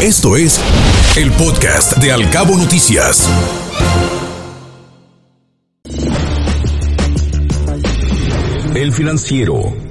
Esto es el podcast de Alcabo Noticias. El financiero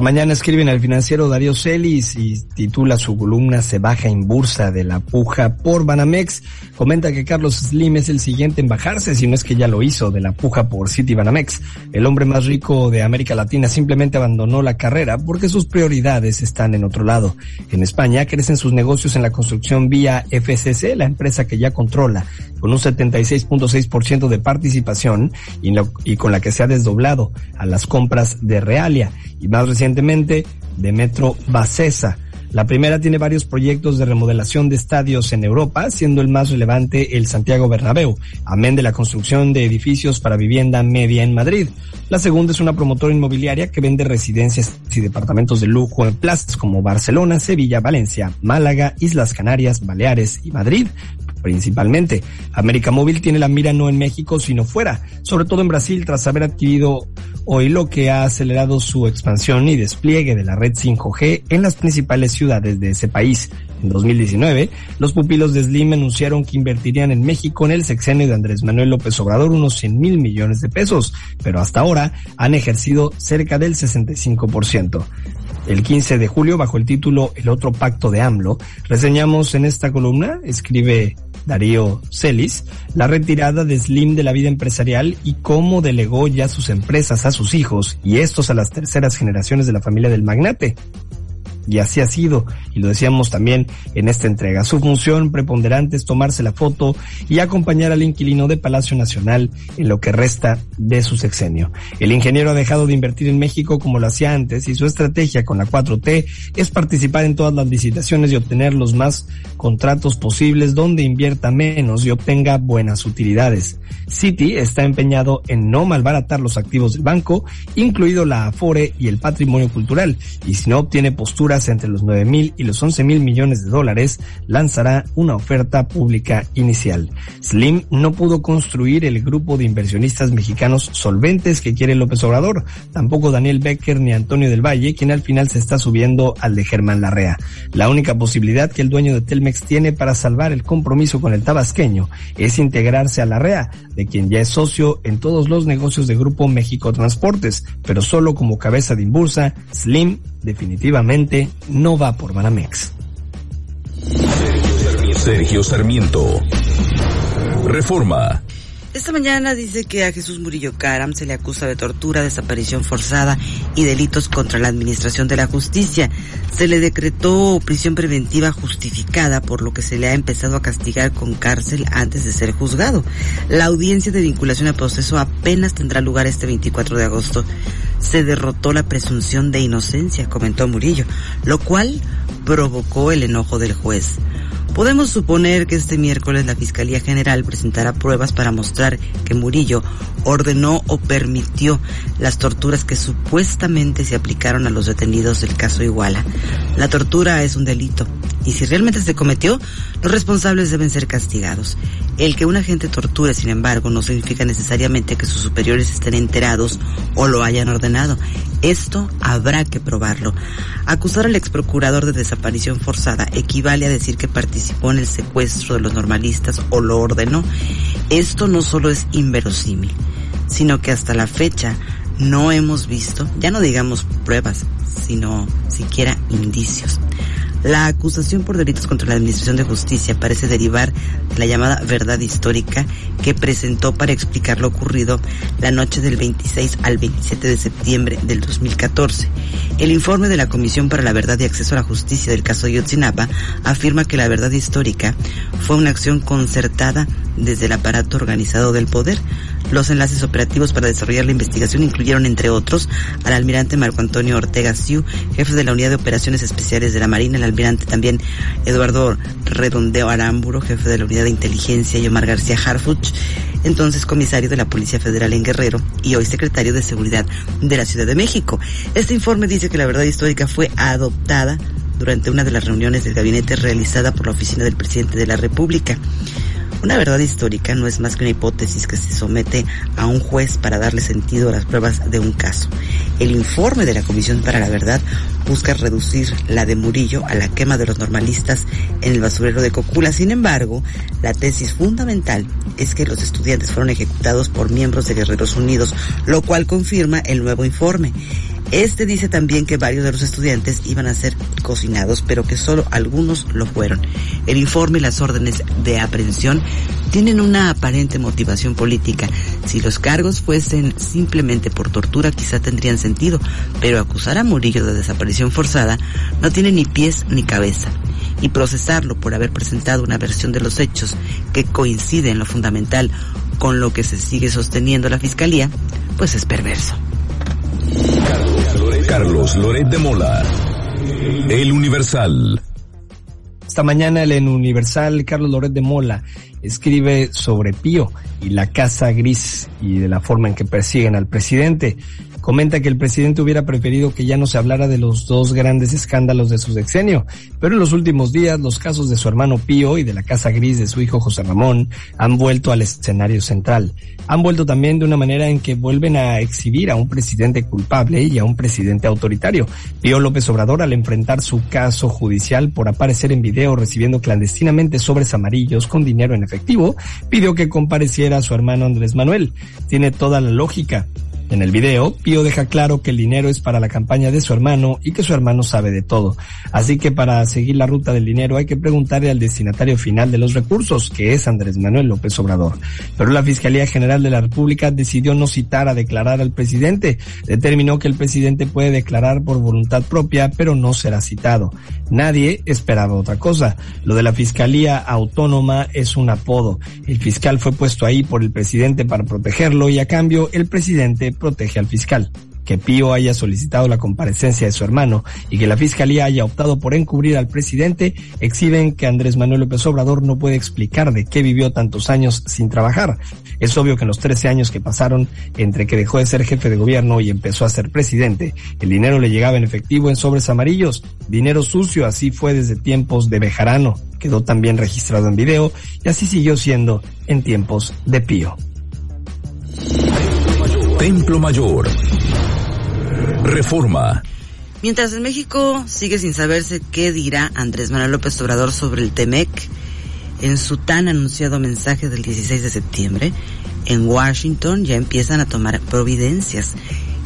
mañana escribe en el financiero Darío Celis y titula su columna Se baja en bursa de la puja por Banamex. Comenta que Carlos Slim es el siguiente en bajarse, si no es que ya lo hizo, de la puja por City Banamex. El hombre más rico de América Latina simplemente abandonó la carrera porque sus prioridades están en otro lado. En España crecen sus negocios en la construcción vía FCC, la empresa que ya controla, con un 76.6% de participación y, con la que se ha desdoblado a las compras de Realia y más recientemente de Metro Bacesa. La primera tiene varios proyectos de remodelación de estadios en Europa, siendo el más relevante el Santiago Bernabéu, amén de la construcción de edificios para vivienda media en Madrid. La segunda es una promotora inmobiliaria que vende residencias y departamentos de lujo en plazas como Barcelona, Sevilla, Valencia, Málaga, Islas Canarias, Baleares y Madrid, principalmente. América Móvil tiene la mira no en México, sino fuera, sobre todo en Brasil, tras haber adquirido hoy lo que ha acelerado su expansión y despliegue de la red 5G en las principales ciudades de ese país. En 2019, los pupilos de Slim anunciaron que invertirían en México en el sexenio de Andrés Manuel López Obrador unos 100 mil millones de pesos, pero hasta ahora han ejercido cerca del 65%. El 15 de julio, bajo el título El otro pacto de AMLO, reseñamos en esta columna, escribe Darío Celis, la retirada de Slim de la vida empresarial y cómo delegó ya sus empresas a sus hijos y estos a las terceras generaciones de la familia del magnate y así ha sido, y lo decíamos también en esta entrega. Su función preponderante es tomarse la foto y acompañar al inquilino de Palacio Nacional en lo que resta de su sexenio. El ingeniero ha dejado de invertir en México como lo hacía antes y su estrategia con la 4T es participar en todas las licitaciones y obtener los más contratos posibles donde invierta menos y obtenga buenas utilidades. Citi está empeñado en no malbaratar los activos del banco, incluido la Afore y el patrimonio cultural, y si no obtiene posturas entre los 9 mil y los 11 mil millones de dólares, lanzará una oferta pública inicial. Slim no pudo construir el grupo de inversionistas mexicanos solventes que quiere López Obrador, tampoco Daniel Becker ni Antonio del Valle, quien al final se está subiendo al de Germán Larrea. La única posibilidad que el dueño de Telmex tiene para salvar el compromiso con el tabasqueño es integrarse a Larrea, de quien ya es socio en todos los negocios de Grupo México Transportes, pero solo como cabeza de impulsa, Slim definitivamente no va por Banamex. Sergio Sarmiento. Reforma. Esta mañana dice que a Jesús Murillo Caram se le acusa de tortura, desaparición forzada y delitos contra la administración de la justicia. Se le decretó prisión preventiva justificada, por lo que se le ha empezado a castigar con cárcel antes de ser juzgado. La audiencia de vinculación a proceso apenas tendrá lugar este 24 de agosto se derrotó la presunción de inocencia, comentó Murillo, lo cual provocó el enojo del juez. Podemos suponer que este miércoles la Fiscalía General presentará pruebas para mostrar que Murillo ordenó o permitió las torturas que supuestamente se aplicaron a los detenidos del caso Iguala. La tortura es un delito y si realmente se cometió, los responsables deben ser castigados. El que un agente torture, sin embargo, no significa necesariamente que sus superiores estén enterados o lo hayan ordenado. Esto habrá que probarlo. Acusar al ex procurador de desaparición forzada equivale a decir que participó en el secuestro de los normalistas o lo ordenó. Esto no solo es inverosímil, sino que hasta la fecha no hemos visto, ya no digamos pruebas, sino siquiera indicios. La acusación por delitos contra la Administración de Justicia parece derivar de la llamada verdad histórica que presentó para explicar lo ocurrido la noche del 26 al 27 de septiembre del 2014. El informe de la Comisión para la Verdad y Acceso a la Justicia del caso Yotzinapa afirma que la verdad histórica fue una acción concertada desde el aparato organizado del poder. Los enlaces operativos para desarrollar la investigación incluyeron, entre otros, al almirante Marco Antonio Ortega Siu, jefe de la Unidad de Operaciones Especiales de la Marina, el almirante también Eduardo Redondeo Aramburo, jefe de la Unidad de Inteligencia, y Omar García Harfuch, entonces comisario de la Policía Federal en Guerrero y hoy secretario de Seguridad de la Ciudad de México. Este informe dice que la verdad histórica fue adoptada durante una de las reuniones del gabinete realizada por la oficina del presidente de la República. Una verdad histórica no es más que una hipótesis que se somete a un juez para darle sentido a las pruebas de un caso. El informe de la Comisión para la Verdad busca reducir la de Murillo a la quema de los normalistas en el basurero de Cocula. Sin embargo, la tesis fundamental es que los estudiantes fueron ejecutados por miembros de Guerreros Unidos, lo cual confirma el nuevo informe. Este dice también que varios de los estudiantes iban a ser cocinados, pero que solo algunos lo fueron. El informe y las órdenes de aprehensión tienen una aparente motivación política. Si los cargos fuesen simplemente por tortura quizá tendrían sentido, pero acusar a Murillo de desaparición forzada no tiene ni pies ni cabeza. Y procesarlo por haber presentado una versión de los hechos que coincide en lo fundamental con lo que se sigue sosteniendo la Fiscalía, pues es perverso. Carlos Loret de Mola. El Universal. Esta mañana el Universal, Carlos Loret de Mola, escribe sobre Pío y la Casa Gris y de la forma en que persiguen al presidente. Comenta que el presidente hubiera preferido que ya no se hablara de los dos grandes escándalos de su sexenio, pero en los últimos días los casos de su hermano Pío y de la Casa Gris de su hijo José Ramón han vuelto al escenario central. Han vuelto también de una manera en que vuelven a exhibir a un presidente culpable y a un presidente autoritario. Pío López Obrador, al enfrentar su caso judicial por aparecer en video recibiendo clandestinamente sobres amarillos con dinero en efectivo, pidió que compareciera a su hermano Andrés Manuel. Tiene toda la lógica. En el video, Pío deja claro que el dinero es para la campaña de su hermano y que su hermano sabe de todo. Así que para seguir la ruta del dinero hay que preguntarle al destinatario final de los recursos, que es Andrés Manuel López Obrador. Pero la Fiscalía General de la República decidió no citar a declarar al presidente. Determinó que el presidente puede declarar por voluntad propia, pero no será citado. Nadie esperaba otra cosa. Lo de la Fiscalía Autónoma es un apodo. El fiscal fue puesto ahí por el presidente para protegerlo y a cambio el presidente protege al fiscal. Que Pío haya solicitado la comparecencia de su hermano y que la fiscalía haya optado por encubrir al presidente exhiben que Andrés Manuel López Obrador no puede explicar de qué vivió tantos años sin trabajar. Es obvio que en los 13 años que pasaron entre que dejó de ser jefe de gobierno y empezó a ser presidente, el dinero le llegaba en efectivo en sobres amarillos, dinero sucio, así fue desde tiempos de Bejarano, quedó también registrado en video y así siguió siendo en tiempos de Pío. Templo Mayor. Reforma. Mientras en México sigue sin saberse qué dirá Andrés Manuel López Obrador sobre el TEMEC, en su tan anunciado mensaje del 16 de septiembre, en Washington ya empiezan a tomar providencias.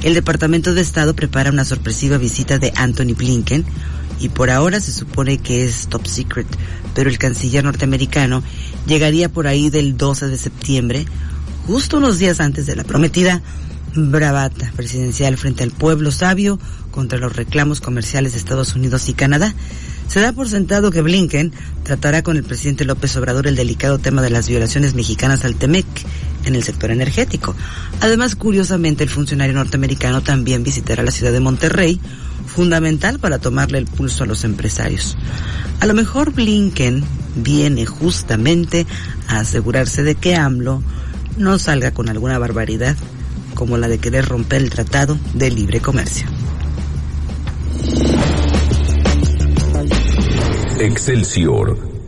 El Departamento de Estado prepara una sorpresiva visita de Anthony Blinken y por ahora se supone que es top secret, pero el canciller norteamericano llegaría por ahí del 12 de septiembre, justo unos días antes de la prometida bravata presidencial frente al pueblo sabio contra los reclamos comerciales de Estados Unidos y Canadá. Se da por sentado que Blinken tratará con el presidente López Obrador el delicado tema de las violaciones mexicanas al TEMEC en el sector energético. Además, curiosamente, el funcionario norteamericano también visitará la ciudad de Monterrey, fundamental para tomarle el pulso a los empresarios. A lo mejor Blinken viene justamente a asegurarse de que AMLO no salga con alguna barbaridad como la de querer romper el Tratado de Libre Comercio. Excelsior.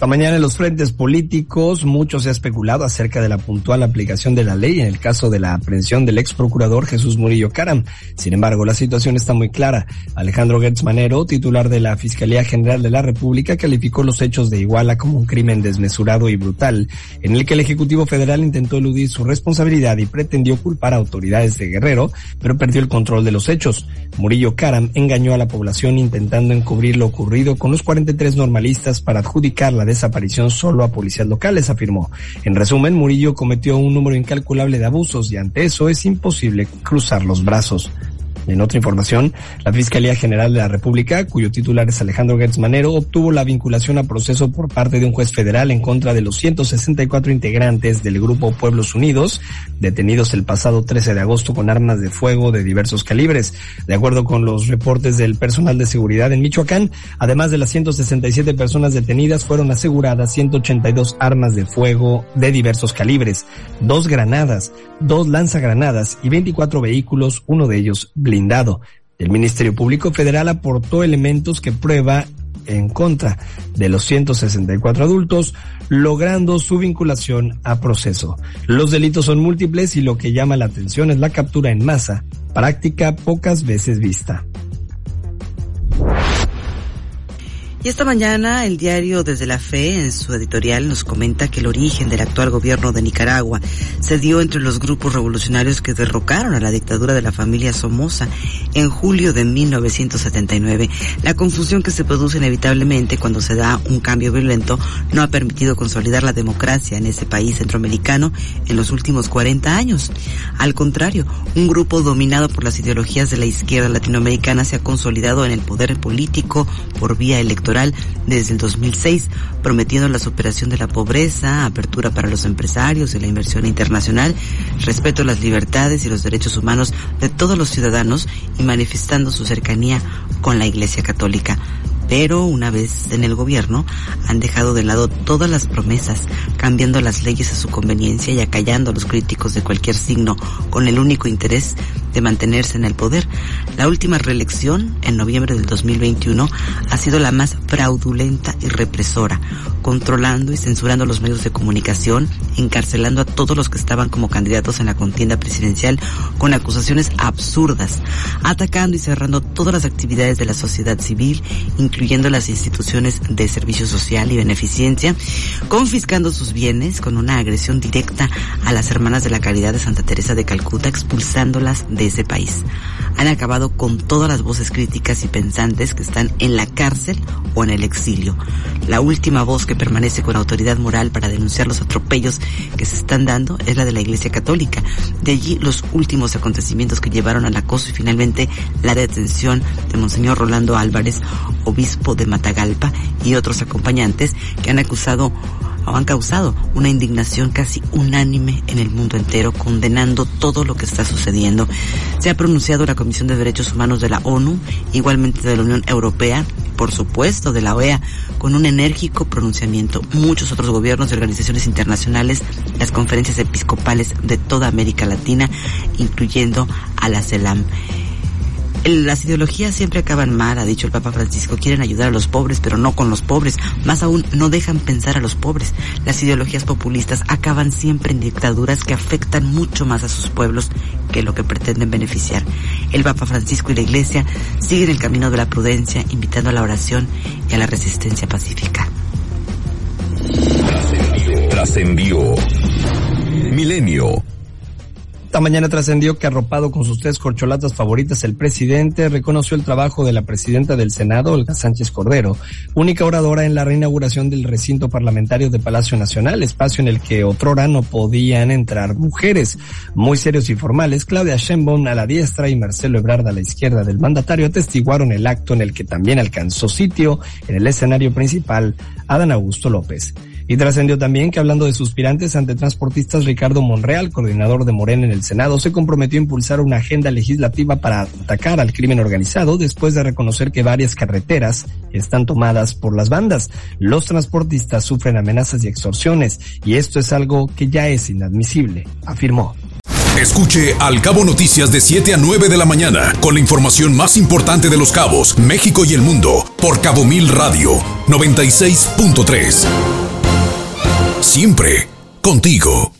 Esta mañana en los frentes políticos mucho se ha especulado acerca de la puntual aplicación de la ley en el caso de la aprehensión del ex procurador Jesús Murillo Caram. Sin embargo, la situación está muy clara. Alejandro Gertz Manero, titular de la Fiscalía General de la República, calificó los hechos de Iguala como un crimen desmesurado y brutal, en el que el Ejecutivo Federal intentó eludir su responsabilidad y pretendió culpar a autoridades de Guerrero, pero perdió el control de los hechos. Murillo Caram engañó a la población intentando encubrir lo ocurrido con los 43 normalistas para adjudicar la desaparición solo a policías locales, afirmó. En resumen, Murillo cometió un número incalculable de abusos y ante eso es imposible cruzar los brazos. En otra información, la Fiscalía General de la República, cuyo titular es Alejandro Gertz Manero, obtuvo la vinculación a proceso por parte de un juez federal en contra de los 164 integrantes del Grupo Pueblos Unidos, detenidos el pasado 13 de agosto con armas de fuego de diversos calibres. De acuerdo con los reportes del personal de seguridad en Michoacán, además de las 167 personas detenidas, fueron aseguradas 182 armas de fuego de diversos calibres, dos granadas, dos lanzagranadas y 24 vehículos, uno de ellos blindado. El Ministerio Público Federal aportó elementos que prueba en contra de los 164 adultos, logrando su vinculación a proceso. Los delitos son múltiples y lo que llama la atención es la captura en masa, práctica pocas veces vista. Y esta mañana el diario Desde la Fe en su editorial nos comenta que el origen del actual gobierno de Nicaragua se dio entre los grupos revolucionarios que derrocaron a la dictadura de la familia Somoza en julio de 1979. La confusión que se produce inevitablemente cuando se da un cambio violento no ha permitido consolidar la democracia en ese país centroamericano en los últimos 40 años. Al contrario, un grupo dominado por las ideologías de la izquierda latinoamericana se ha consolidado en el poder político por vía electoral desde el 2006, prometiendo la superación de la pobreza, apertura para los empresarios y la inversión internacional, respeto a las libertades y los derechos humanos de todos los ciudadanos y manifestando su cercanía con la Iglesia Católica. Pero una vez en el gobierno han dejado de lado todas las promesas, cambiando las leyes a su conveniencia y acallando a los críticos de cualquier signo con el único interés de mantenerse en el poder. La última reelección, en noviembre del 2021, ha sido la más fraudulenta y represora, controlando y censurando los medios de comunicación, encarcelando a todos los que estaban como candidatos en la contienda presidencial con acusaciones absurdas, atacando y cerrando todas las actividades de la sociedad civil, incluyendo las instituciones de servicio social y beneficencia, confiscando sus bienes con una agresión directa a las hermanas de la caridad de Santa Teresa de Calcuta, expulsándolas de ese país. Han acabado con todas las voces críticas y pensantes que están en la cárcel o en el exilio. La última voz que permanece con autoridad moral para denunciar los atropellos que se están dando es la de la Iglesia Católica. De allí los últimos acontecimientos que llevaron al acoso y finalmente la detención de Monseñor Rolando Álvarez, obispo de Matagalpa, y otros acompañantes que han acusado o han causado una indignación casi unánime en el mundo entero, condenando todo lo que está sucediendo. Se ha pronunciado la Comisión de Derechos Humanos de la ONU, igualmente de la Unión Europea, por supuesto de la OEA, con un enérgico pronunciamiento. Muchos otros gobiernos y organizaciones internacionales, las conferencias episcopales de toda América Latina, incluyendo a la CELAM las ideologías siempre acaban mal, ha dicho el Papa Francisco. Quieren ayudar a los pobres, pero no con los pobres. Más aún, no dejan pensar a los pobres. Las ideologías populistas acaban siempre en dictaduras que afectan mucho más a sus pueblos que lo que pretenden beneficiar. El Papa Francisco y la Iglesia siguen el camino de la prudencia, invitando a la oración y a la resistencia pacífica. Trascendió. Milenio esta mañana trascendió que arropado con sus tres corcholatas favoritas, el presidente reconoció el trabajo de la presidenta del Senado, Olga Sánchez Cordero, única oradora en la reinauguración del recinto parlamentario de Palacio Nacional, espacio en el que otrora no podían entrar mujeres. Muy serios y formales, Claudia Sheinbaum a la diestra y Marcelo Ebrard a la izquierda del mandatario atestiguaron el acto en el que también alcanzó sitio en el escenario principal Adán Augusto López. Y trascendió también que hablando de suspirantes ante transportistas, Ricardo Monreal, coordinador de Morena en el Senado, se comprometió a impulsar una agenda legislativa para atacar al crimen organizado después de reconocer que varias carreteras están tomadas por las bandas. Los transportistas sufren amenazas y extorsiones y esto es algo que ya es inadmisible, afirmó. Escuche Al Cabo Noticias de 7 a 9 de la mañana con la información más importante de los cabos, México y el mundo por Cabo Mil Radio 96.3 siempre contigo.